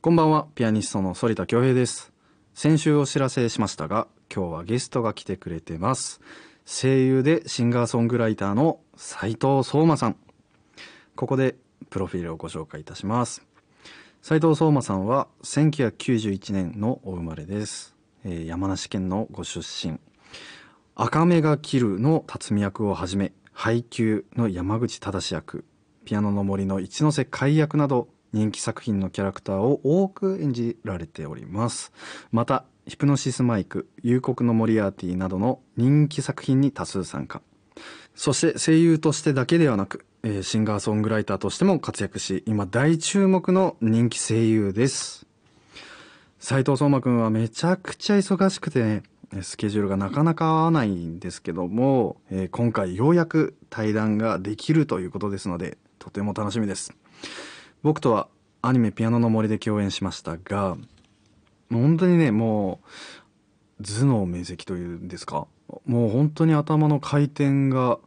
こんばんは、ピアニストの反田恭平です。先週お知らせしましたが、今日はゲストが来てくれてます。声優でシンガーソングライターの斉藤相馬さん。ここでプロフィールをご紹介いたします。斉藤相馬さんは1991年のお生まれです。えー山梨県のご出身。赤目が切るの辰巳役をはじめ、配給の山口忠役、ピアノの森の一ノ瀬海役など、人気作品のキャラクターを多く演じられております。また、ヒプノシスマイク、幽谷のモリアーティなどの人気作品に多数参加。そして声優としてだけではなく、えーシンガーソングライターとしても活躍し、今大注目の人気声優です。斉藤相馬くんはめちゃくちゃ忙しくてね、スケジュールがなかなか合わないんですけども、えー今回ようやく対談ができるということですので、とても楽しみです。僕とはアニメピアノの森で共演しましたが、もう本当にね、もう、頭脳明晰というんですか、もう本当に頭の回転が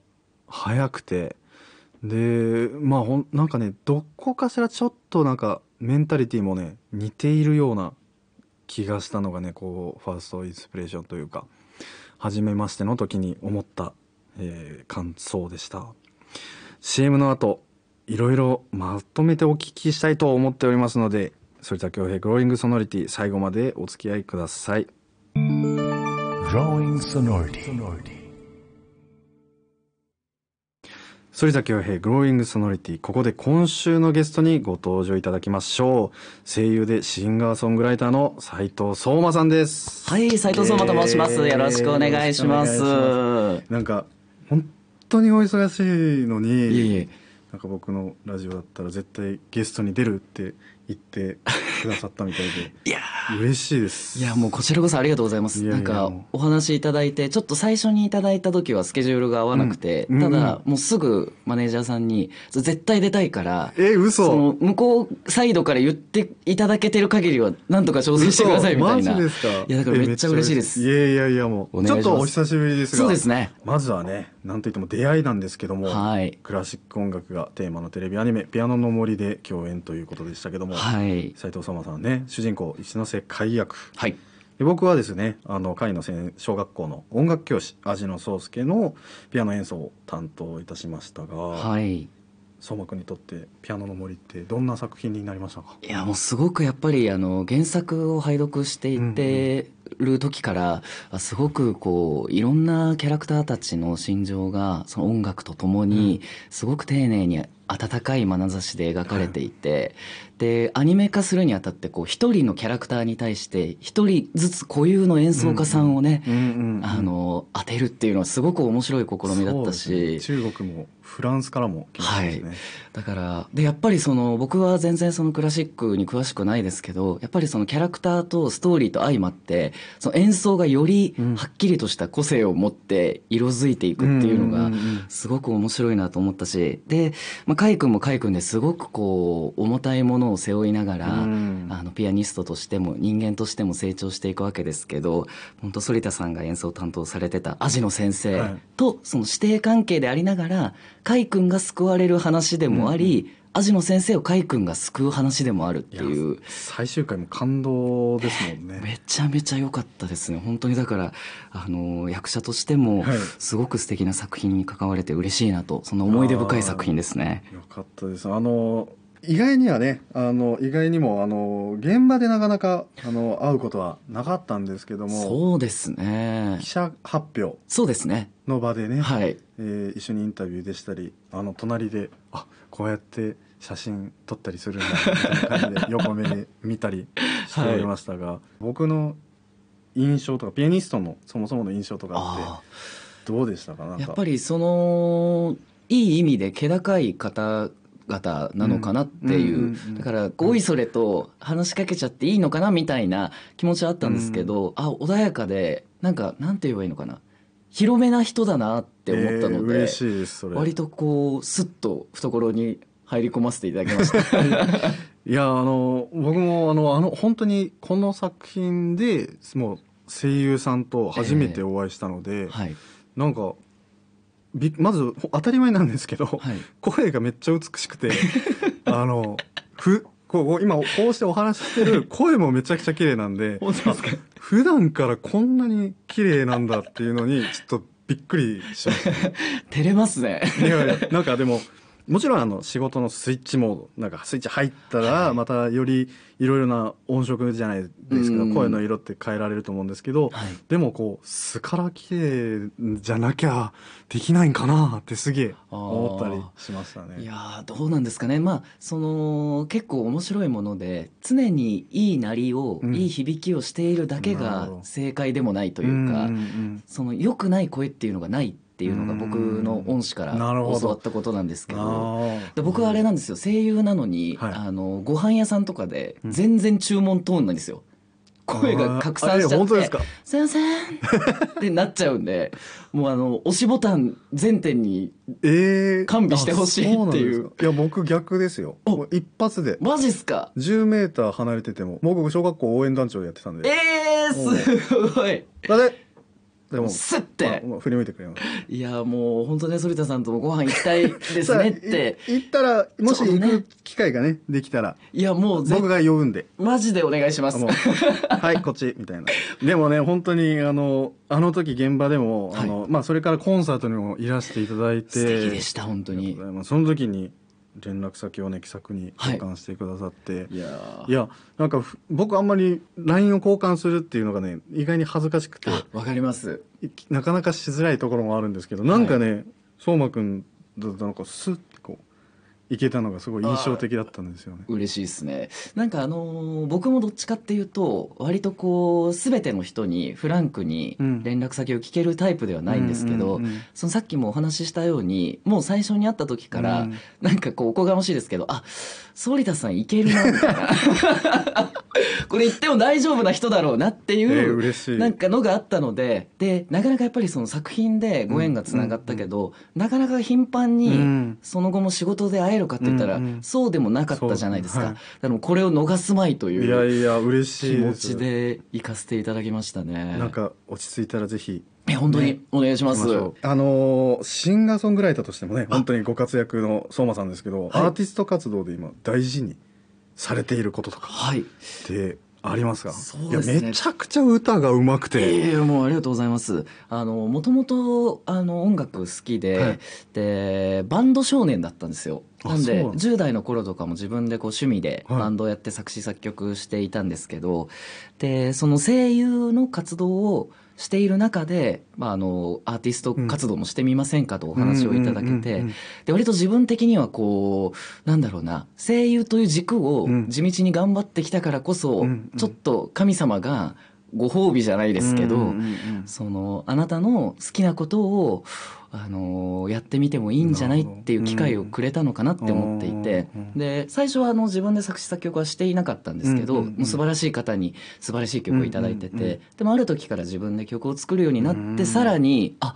速くて、で、まあほん、なんかね、どこかしらちょっとなんかメンタリティもね、似ているような気がしたのがね、こう、ファーストインスピレーションというか、初めましての時に思った、えー感想でした。CM の後、いろいろまとめてお聞きしたいと思っておりますので、反田恭平グローイングソノリティ最後までお付き合いください。反田恭平グローイングソノリティここで今週のゲストにご登場いただきましょう声優でシンガーソングライターの斉藤相馬さんですはい、斉藤相馬と申します。えーよろしくお願いします。なんか本当にお忙しいのにいえいえなんか僕のラジオだったら絶対ゲストに出るって言ってくださったみたいで。いや嬉しいです。いやもうこちらこそありがとうございます。なんかもお話いただいてちょっと最初にいただいた時はスケジュールが合わなくて、うん。うんただもうすぐマネージャーさんに絶対出たいから。え嘘。その向こうサイドから言っていただけてる限りはなんとか調整してくださいみたいな。嘘。マジですか。いやだからめっちゃ嬉しいです。いいやいやいやもうちょっとお久しぶりですが。そうですね。まずはねなんといっても出会いなんですけども、はい。クラシック音楽がテーマのテレビアニメ「ピアノの森」で共演ということでしたけども、はい。斉藤様さんね主人公一ノ瀬海役はい。で僕はですねあの海の先小学校の音楽教師味野宗介のピアノ演奏を担当いたしましたが、はい。相馬君にとって「ピアノの森」ってどんな作品になりましたか？いやもうすごくやっぱりあの原作を拝読していてる時から、あすごくこういろんなキャラクターたちの心情がその音楽とともにすごく丁寧に温かい眼差しで描かれていて、でアニメ化するにあたってこう一人のキャラクターに対して一人ずつ固有の演奏家さんをね、あの当てるっていうのはすごく面白い試みだったし、ね中国もフランスからも来ましたしね、だからでやっぱりその僕は全然そのクラシックに詳しくないですけどやっぱりそのキャラクターとストーリーと相まってその演奏がよりうん。はっきりとした個性を持って色づいていくっていうのがすごく面白いなと思ったし。で、まあ、カイ君もカイ君ですごくこう重たいものを背負いながら、うん。あのピアニストとしても人間としても成長していくわけですけど本当反田さんが演奏を担当されてたアジノ先生はい。とその師弟関係でありながらカイ君が救われる話でもあり、アジノ先生をカイ君が救う話でもあるっていう。最終回も感動ですもんね。めちゃめちゃ良かったですね。本当にだからあの役者としてもはい。すごく素敵な作品に関われて嬉しいなとその思い出深い作品ですね。よかったです。あの意外にはねあの意外にもあの現場でなかなかあの会うことはなかったんですけどもそうですね。記者発表そうですね。の場でね、はい。えー一緒にインタビューでしたりあの隣であこうやって写真撮ったりするんだみたいな感じで 横目で見たりしておりましたが、僕の印象とかピアニストのそもそもの印象とかあってどうでしたか？なんか。やっぱりそのいい意味で気高い方々なのかなっていう,、うんうんうんうん。だからおいそれと話しかけちゃっていいのかなみたいな気持ちはあったんですけど、あ穏やかでなんかなんて言えばいいのかな。広めな人だなって思ったので、えーですそれ。割とこうスッと懐に入り込ませていただきました。いやあの僕もあのあの本当にこの作品でもう声優さんと初めてお会いしたので、はい、なんかびまずほ当たり前なんですけど、はい、声がめっちゃ美しくて あのふこう今こうしてお話ししてる声もめちゃくちゃ綺麗なんで普段からこんなに綺麗なんだっていうのにちょっとびっくりしました 照れますね。いやいやなんかでももちろんあの仕事のスイッチモードなんかスイッチ入ったらまたよりいろいろな音色じゃないですけどうん。声の色って変えられると思うんですけどはい。でもこう素から綺麗じゃなきゃできないんかなってすげえ思ったりしましたね。いやーどうなんですかね。まあその結構面白いもので常にいい鳴りを、うん。いい響きをしているだけが正解でもないというか、その良くない声っていうのがないっていうのが僕の恩師から教わったことなんですけうんど。で僕はあれなんですよ。声優なのに、はい。あのご飯屋さんとかでうん。全然注文トーンなんですよ、声が拡散しちゃってすか「すいません」ってなっちゃうんで もうあの押しボタン全点にえー、完備してほしいっていう。いや僕逆ですよ。一発で。マジっすか？10メーター離れてても。僕小学校応援団長やってたんで。えー、すごい。だででもスッて。まあまあ振り向いてくれます。いやもう本当ね反田さんともご飯行きたいですねって。い行ったらもし行く機会がねできたらいやもうぜ僕が呼ぶんで。マジでお願いします。はいこっちみたいな。でもね本当にあのあの時現場でも、あのまあそれからコンサートにもいらしていただいて。素敵でした本当に。その時に連絡先をね気さくにはい。交換してくださって、いやー。いやなんかふ僕あんまり LINE を交換するっていうのがね意外に恥ずかしくて。あわかります。いなかなかしづらいところもあるんですけどなんかね相馬、くんだとなんかスッてこういけたのがすごい印象的だったんですよね。嬉しいですね。なんかあのー僕もどっちかっていうと割とこう全ての人にフランクにうん。連絡先を聞けるタイプではないんですけど、うんうんうんそのさっきもお話ししたようにもう最初に会った時から、うん。なんかこうおこがましいですけどあ反田さんいけるなみたいな。これ言っても大丈夫な人だろうなっていう、えー嬉しい。なんかのがあったのででなかなかやっぱりその作品でご縁がつながったけど、なかなか頻繁に、うん。その後も仕事で会えるかって言ったら、うんうん。そうでもなかったじゃないですか。でもうこれを逃すまいといやいういや嬉し気持いです。ちで行かせていただきましたね。なんか落ち着いたらぜひ。え本当に？お願いします。あのーシンガーソングライターとしてもね本当にご活躍の相馬さんですけど、はい。アーティスト活動で今大事にされていることとかはい。ってありますか？そうですね。いやめちゃくちゃ歌がうまくて、ええもうありがとうございます。あのもともとあの音楽好きで、はい。でバンド少年だったんですよ。あなんでそうなんだ。10代の頃とかも自分でこう趣味ではい。バンドをやって作詞作曲していたんですけど、でその声優の活動をしている中で、まあ、あのアーティスト活動もしてみませんかとお話をいただけてで割と自分的にはこうなんだろうな声優という軸をうん。地道に頑張ってきたからこそ、うんうん。ちょっと神様がご褒美じゃないですけど、そのあなたの好きなことをあのやってみてもいいんじゃないっていう機会をくれたのかなって思っていて、うん。で最初はあの自分で作詞作曲はしていなかったんですけど、うんうんうん。素晴らしい方に素晴らしい曲をいただいてて、うんうんうん。でもある時から自分で曲を作るようになって、うんさらにあ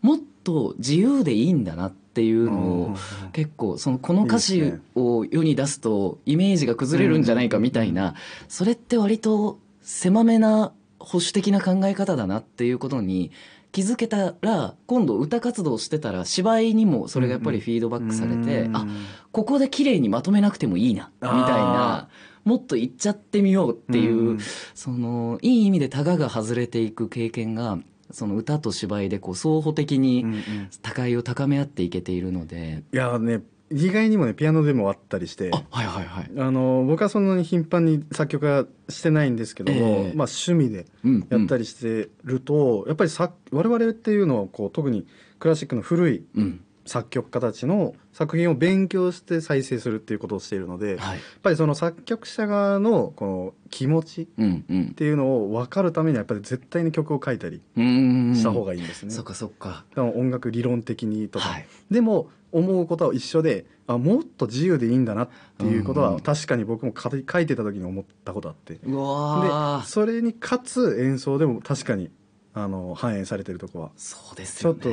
もっと自由でいいんだなっていうのを、うん結構そのこの歌詞を世に出すとイメージが崩れるんじゃないかみたいなそれって割と狭めな保守的な考え方だなっていうことに気づけたら今度歌活動してたら芝居にもそれがやっぱりフィードバックされて、うんあここで綺麗にまとめなくてもいいなみたいなもっと言っちゃってみようっていう、うんそのいい意味でタガが外れていく経験がその歌と芝居でこう双方的にうんうん。高いを高め合っていけているので、いやね意外にもねピアノでもあったりしてあはいはいはい、あの僕はそんなに頻繁に作曲はしてないんですけども、ええ。まあ趣味でうん。やったりしてると、やっぱりさ我々っていうのはこう特にクラシックの古いうん作曲家たちの作品を勉強して再生するっていうことをしているので、やっはいぱりその作曲者側のこの気持ちっていうのを分かるためにはやっぱり絶対に曲を書いたりうん。した方がいいんですね。そっかそっか。音楽理論的にとか、はい。でも思うことは一緒であもっと自由でいいんだなっていうことうん。は確かに僕も書い書いてた時に思ったことあって。でうわー。それにかつ演奏でも確かにあの反映されてるとこは。そうですちょっと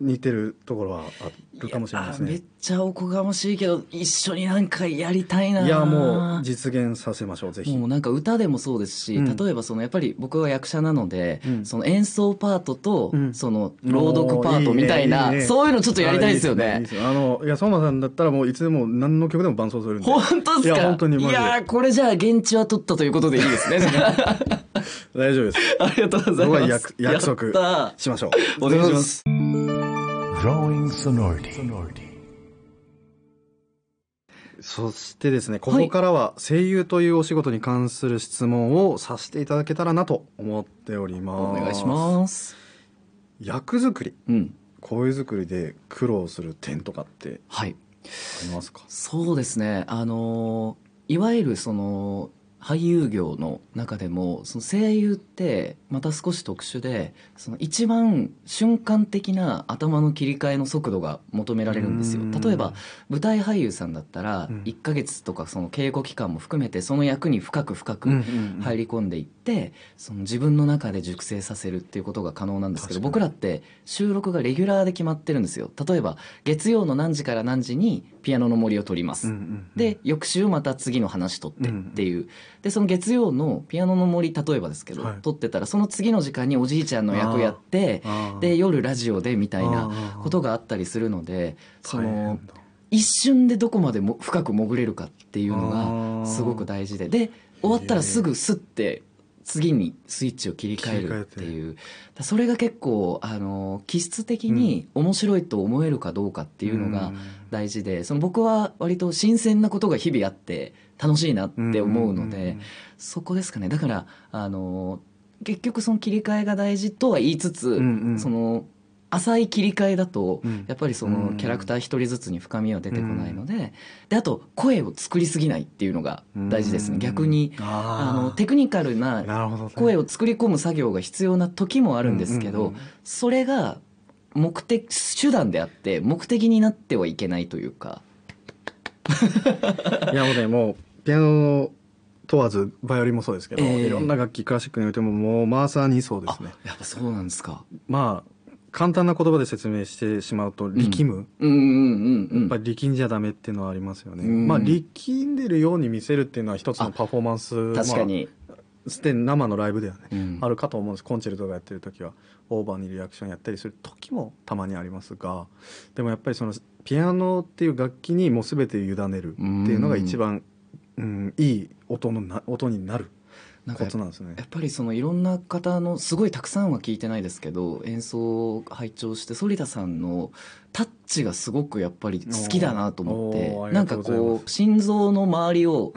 似てるところはあるかもしれないですやめっねちゃおこがましいけど一緒になんかやりたいな。いいやもう実現させましょうぜひ。もうなんか歌でもそうですし、うん。例えばそのやっぱり僕は役者なので、うん。その演奏パートとうん。その朗読パートみたいな、おーいいね。いいねそういうのちょっとやりたいですよね。あのいや相馬さんだったらもういつでも何の曲でも伴奏するんで。本当ですか？いや本当にいやーこれじゃあ現地は取ったということでいいですね。大丈夫です。ありがとうございます。約約束しましょう。ー。お願いします。そしてですねここからは声優というお仕事に関する質問をさせていただけたらなと思っております。お願いします。役作り。うん。声作りで苦労する点とかってはい。ありますか？そうですね。あのいわゆるその俳優業の中でもその声優ってまた少し特殊でその一番瞬間的な頭の切り替えの速度が求められるんですよ。うん。例えば舞台俳優さんだったらうん。1ヶ月とかその稽古期間も含めてその役に深く深く入り込んでいってその自分の中で熟成させるっていうことが可能なんですけど確僕らって収録がレギュラーで決まってるんですよ。例えば月曜の何時から何時にピアノの森を撮ります、で翌週また次の話撮ってっていう、でその月曜のピアノの森例えばですけど、はい。撮ってたらその次の時間におじいちゃんの役やってで夜ラジオでみたいなことがあったりするのでその一瞬でどこまでも深く潜れるかっていうのがすごく大事で。で終わったらすぐスッて次にスイッチを切り替えるっていう。だそれが結構あの気質的に面白いと思えるかどうかっていうのが大事でその僕は割と新鮮なことが日々あって楽しいなって思うのでそこですかね。だからあの結局その切り替えが大事とは言いつつ、その浅い切り替えだと、うん。やっぱりそのキャラクター一人ずつに深みは出てこないので,、であと声を作りすぎないっていうのが大事ですね、うん逆にあのテクニカルな声を作り込む作業が必要な時もあるんですけど、それが目的手段であって目的になってはいけないというか。いやもうねもうピアノ問わずバイオリンもそうですけど、ええ。いろんな楽器クラシックにおいてももうまさにそうですね。やっぱそうなんですか。まあ簡単な言葉で説明してしまうと力む、うんうんうんうんやっぱり力んじゃダメっていうのはありますよね、うん。まあ力んでるように見せるっていうのは一つのパフォーマンス確かに、まあ、すでに生のライブではね、うん。あるかと思うんです。コンチェルトがやってる時はオーバーにリアクションやったりする時もたまにありますがでもやっぱりそのピアノっていう楽器にもう全て委ねるっていうのが一番、うん、いい音のな音になるなんかコツなんですね。やっぱりそのいろんな方のすごいたくさんは聞いてないですけど演奏を拝聴して反田さんのタッチがすごくやっぱり好きだなと思ってなんかこう心臓の周りを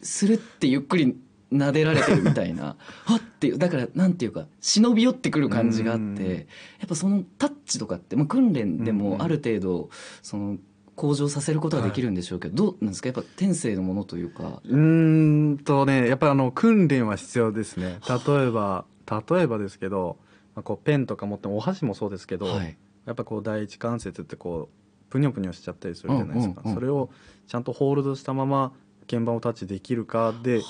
スルってゆっくり撫でられてるみたいな はっていうだからなんていうか忍び寄ってくる感じがあっうん。てやっぱそのタッチとかって、まあ、訓練でもある程度その向上させることはできるんでしょうけど、どうなんですか？やっぱ天性のものというか。うーんとねやっぱりあの訓練は必要ですね。例えば例えばですけど、まあ、こうペンとか持ってもお箸もそうですけど、はい。やっぱこう第一関節ってこうプニョプニョしちゃったりするじゃないですか、うんうんうん。それをちゃんとホールドしたまま鍵盤をタッチできるかで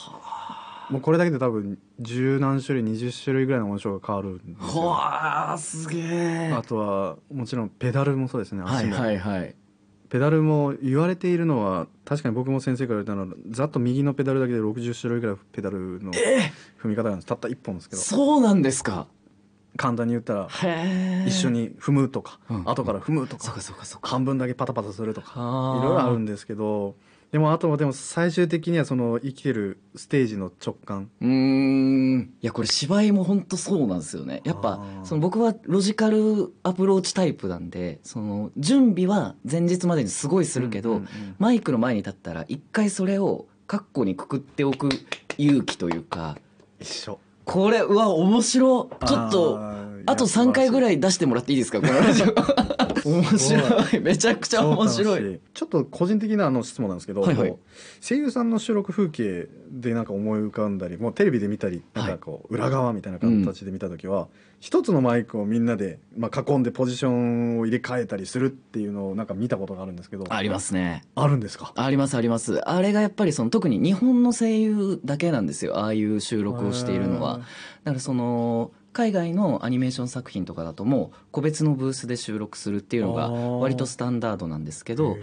もうこれだけで多分十何種類20種類ぐらいの音色が変わるんですよ。わあすげえ。あとはもちろんペダルもそうですね。はい足も、はいはいペダルも言われているのは確かに僕も先生から言われたのはざっと右のペダルだけで60種類ぐらいペダルの踏み方があるんです。たった1本ですけど。そうなんですか簡単に言ったら一緒に踏むとか、うん。後から踏むとかそうかそうかそうか。半分だけパタパタするとかいろいろあるんですけどでもあとはでも最終的にはその生きてるステージの直感。うーん。いやこれ芝居も本当そうなんですよね。やっぱその僕はロジカルアプローチタイプなんでその準備は前日までにすごいするけど、マイクの前に立ったら一回それをカッコにくくっておく勇気というか一緒これうわ面白ちょっとあと3回ぐらいい出してもらっていいですかこのラジオ 面白い。めちゃくちゃ面白い。ちょっと個人的なあの質問なんですけど、はいはい。声優さんの収録風景でなんか思い浮かんだりもうテレビで見たりなんかこう裏側みたいな形で見た時は、一つのマイクをみんなで、まあ、囲んでポジションを入れ替えたりするっていうのをなんか見たことがあるんですけどありますね。あるんですか？ありますあります。あれがやっぱりその特に日本の声優だけなんですよ。ああいう収録をしているのは。だからその海外のアニメーション作品とかだともう個別のブースで収録するっていうのが割とスタンダードなんですけど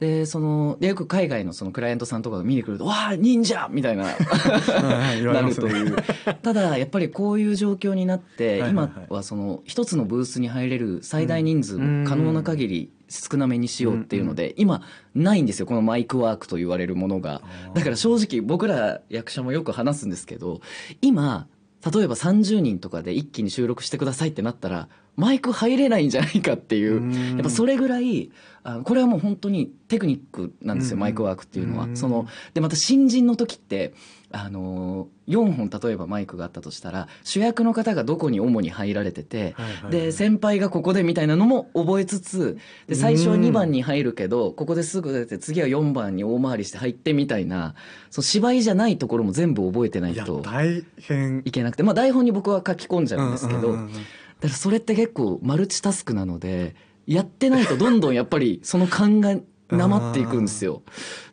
へでそのでよく海外のそのクライアントさんとかが見に来ると「わあ忍者!」みたいななるという。ただやっぱりこういう状況になって今はその一つのブースに入れる最大人数も可能な限り少なめにしようっていうので今ないんですよこのマイクワークと言われるものが。だから正直僕ら役者もよく話すんですけど今例えば30人とかで一気に収録してくださいってなったらマイク入れないんじゃないかっていう。うん。やっぱそれぐらいあこれはもう本当にテクニックなんですよ、うん。マイクワークっていうのは。うん。そのでまた新人の時ってあの4本例えばマイクがあったとしたら主役の方がどこに主に入られてて、はいはいはい。で先輩がここでみたいなのも覚えつつで最初は2番に入るけどここですぐ出て次は4番に大回りして入ってみたいなそう芝居じゃないところも全部覚えてないと大変。いけなくて、まあ、台本に僕は書き込んじゃうんですけど、うんうんうんうん。だからそれって結構マルチタスクなのでやってないとどんどんやっぱりその勘がなまっていくんですよ。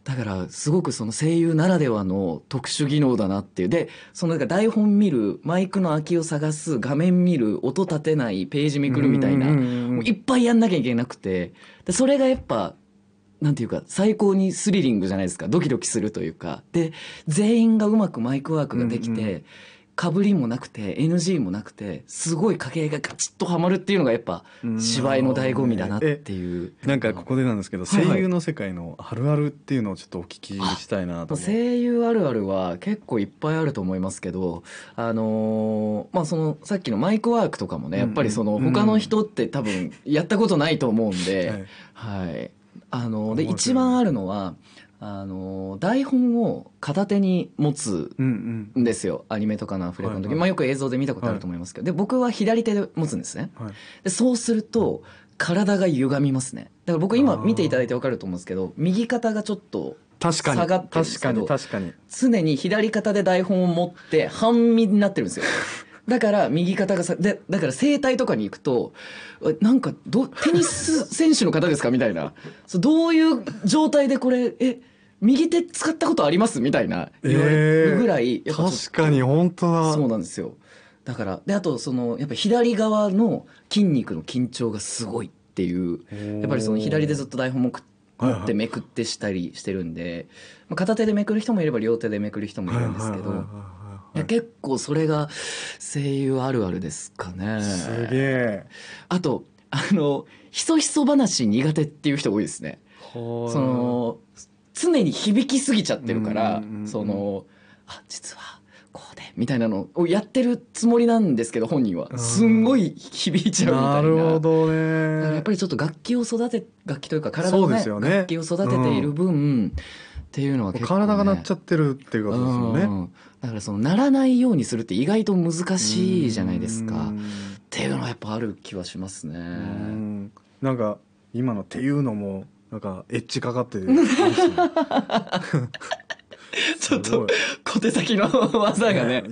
だからすごくその声優ならではの特殊技能だなっていう。でそのなんか台本見るマイクの空きを探す画面見る音立てないページめくるみたいなもういっぱいやんなきゃいけなくて。でそれがやっぱなんていうか最高にスリリングじゃないですか。ドキドキするというか。で全員がうまくマイクワークができて、うんうかぶりもなくて NG もなくてすごい掛け合いがガチッとはまるっていうのがやっぱうん芝居の醍醐味だなっていう。なんかここでなんですけど、はいはい声優の世界のあるあるっていうのをちょっとお聞きしたいなと。声優あるあるは結構いっぱいあると思いますけど、あのーまあそのさっきのマイクワークとかもね、やっぱりそのうんうん他の人って多分やったことないと思うんで、はいはい。あので一番あるのはあの台本を片手に持つうんうん。んですよ。アニメとかのアフレコの時、はいはい。まあ、よく映像で見たことあると思いますけど、で僕は左手で持つんですね。はい。でそうすると体が歪みますね。だから僕今見ていただいて分かると思うんですけど右肩がちょっと確かに。下がってるんです確かけどに確かに。常に左肩で台本を持って半身になってるんですよ。だから右肩がさでだから整体とかに行くとえなんかどテニス選手の方ですか？みたいな。そうどういう状態でこれえ右手使ったことあります？みたいな言われるぐらい、やっぱちょっと確かに本当だ。そうなんですよ。だからであとそのやっぱ左側の筋肉の緊張がすごいっていうやっぱりその左でずっと台本もくはいはい。持ってめくってしたりしてるんで、まあ片手でめくる人もいれば両手でめくる人もいるんですけど、はいはいはいはい結構それが声優あるあるですかね。すげえ。あとあのひそひそ話苦手っていう人多いですね。そその常に響きすぎちゃってるから、そのあ実はこうでみたいなのをやってるつもりなんですけど本人は。うん。すんごい響いちゃうみたいな。なるほどね。やっぱりちょっと楽器を育て楽器というか体の、ねですよね。楽器を育てている分、っていうのは結構、ね、体が鳴っちゃってるっていうことですよね。うん。だからその鳴らないようにするって意外と難しいじゃないですか。うん。っていうのはやっぱある気はしますね。うん。なんか今のっていうのもなんかエッジかかってる。ちょっと小手先の技がね。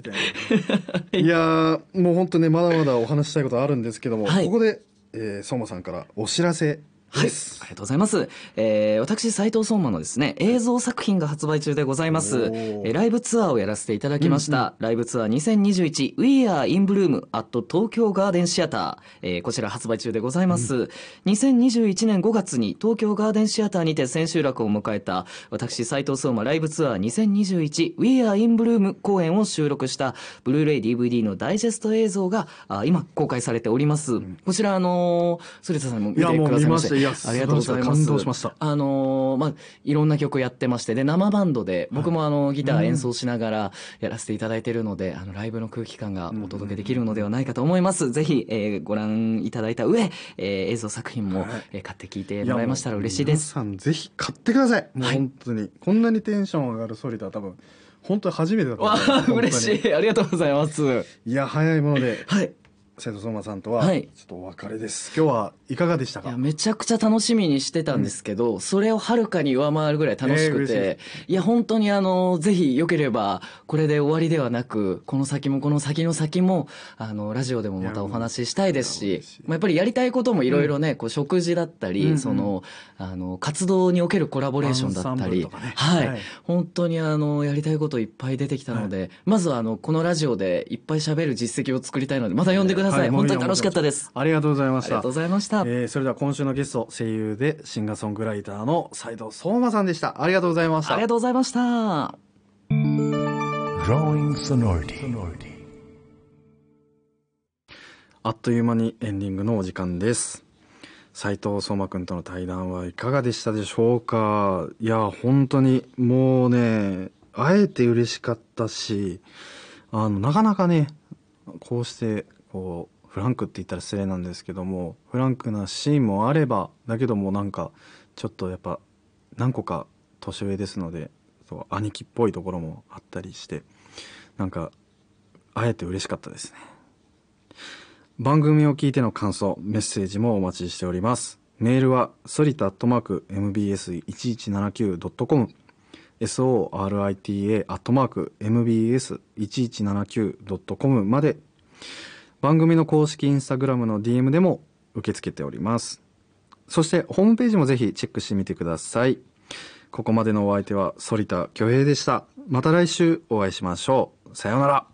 いやーもう本当ねまだまだお話ししたいことあるんですけども、はい。ここで、えー、相馬さんからお知らせはい、ありがとうございます。えー、私、斉藤相馬のですね、映像作品が発売中でございます。おえーーライブツアーをやらせていただきました。ライブツアー 2021We Are in Bloom at 東京ガーデンシアター。えーこちら発売中でございます。2021年5月に東京ガーデンシアターにて千秋楽を迎えた、私、斉藤相馬ライブツアー 2021We Are in Bloom 公演を収録した、ブルーレイ DVD のダイジェスト映像が、あ今公開されております。こちら、あのー、反田さんも見てくださいましたいやありがとうございます。感動しましたあのーまあ、いろんな曲やってまして、で、生バンドで、僕もあの、ギター演奏しながらやらせていただいてるので、あの、ライブの空気感がお届けできるのではないかと思います。ぜひ、えーご覧いただいた上、えー映像作品も、えー買って聞いてもらえましたら嬉しいです。皆さんぜひ買ってくださいもうはい本当に、こんなにテンション上がるソリダは多分本当に初めてだと思わあ、う本当に嬉しい。ありがとうございます。いや早いものではい。瀬戸相馬さんとははい。ちょっとお別れです、今日はいかがでしたか？めちゃくちゃ楽しみにしてたんですけど、それをはるかに上回るぐらい楽しくえーいや本当にあのぜひよければこれで終わりではなくこの先もこの先の先もあのラジオでもまたお話ししたいですしまあ、やっぱりやりたいこともいろいろね、こう食事だったり、うんうん。そのあの活動におけるコラボレーションだったり、ね。はい、はい。本当にあのやりたいこといっぱい出てきたので、まずはあのこのラジオでいっぱい喋る実績を作りたいのでまた呼んでください、はい本当に楽しかったです。ありがとうございました。ありがとうございました、えーそれでは今週のゲスト声優でシンガーソングライターの斉藤相馬さんでした。ありがとうございました。ありがとうございました.あっという間にエンディングのお時間です。斉藤相馬くんとの対談はいかがでしたでしょうか。いや本当にもうね会えて嬉しかったしあのなかなかねこうしてこうフランクって言ったら失礼なんですけどもフランクなシーンもあればだけどもなんかちょっとやっぱ何個か年上ですのでそう兄貴っぽいところもあったりしてなんか会えて嬉しかったですね。番組を聞いての感想メッセージもお待ちしております。メールはソリタアットマーク MBS1179.com sorita アットマーク MBS1179.com まで。番組の公式インスタグラムの DM でも受け付けております。そしてホームページもぜひチェックしてみてください。ここまでのお相手は反田恭平でした。また来週お会いしましょう。さようなら。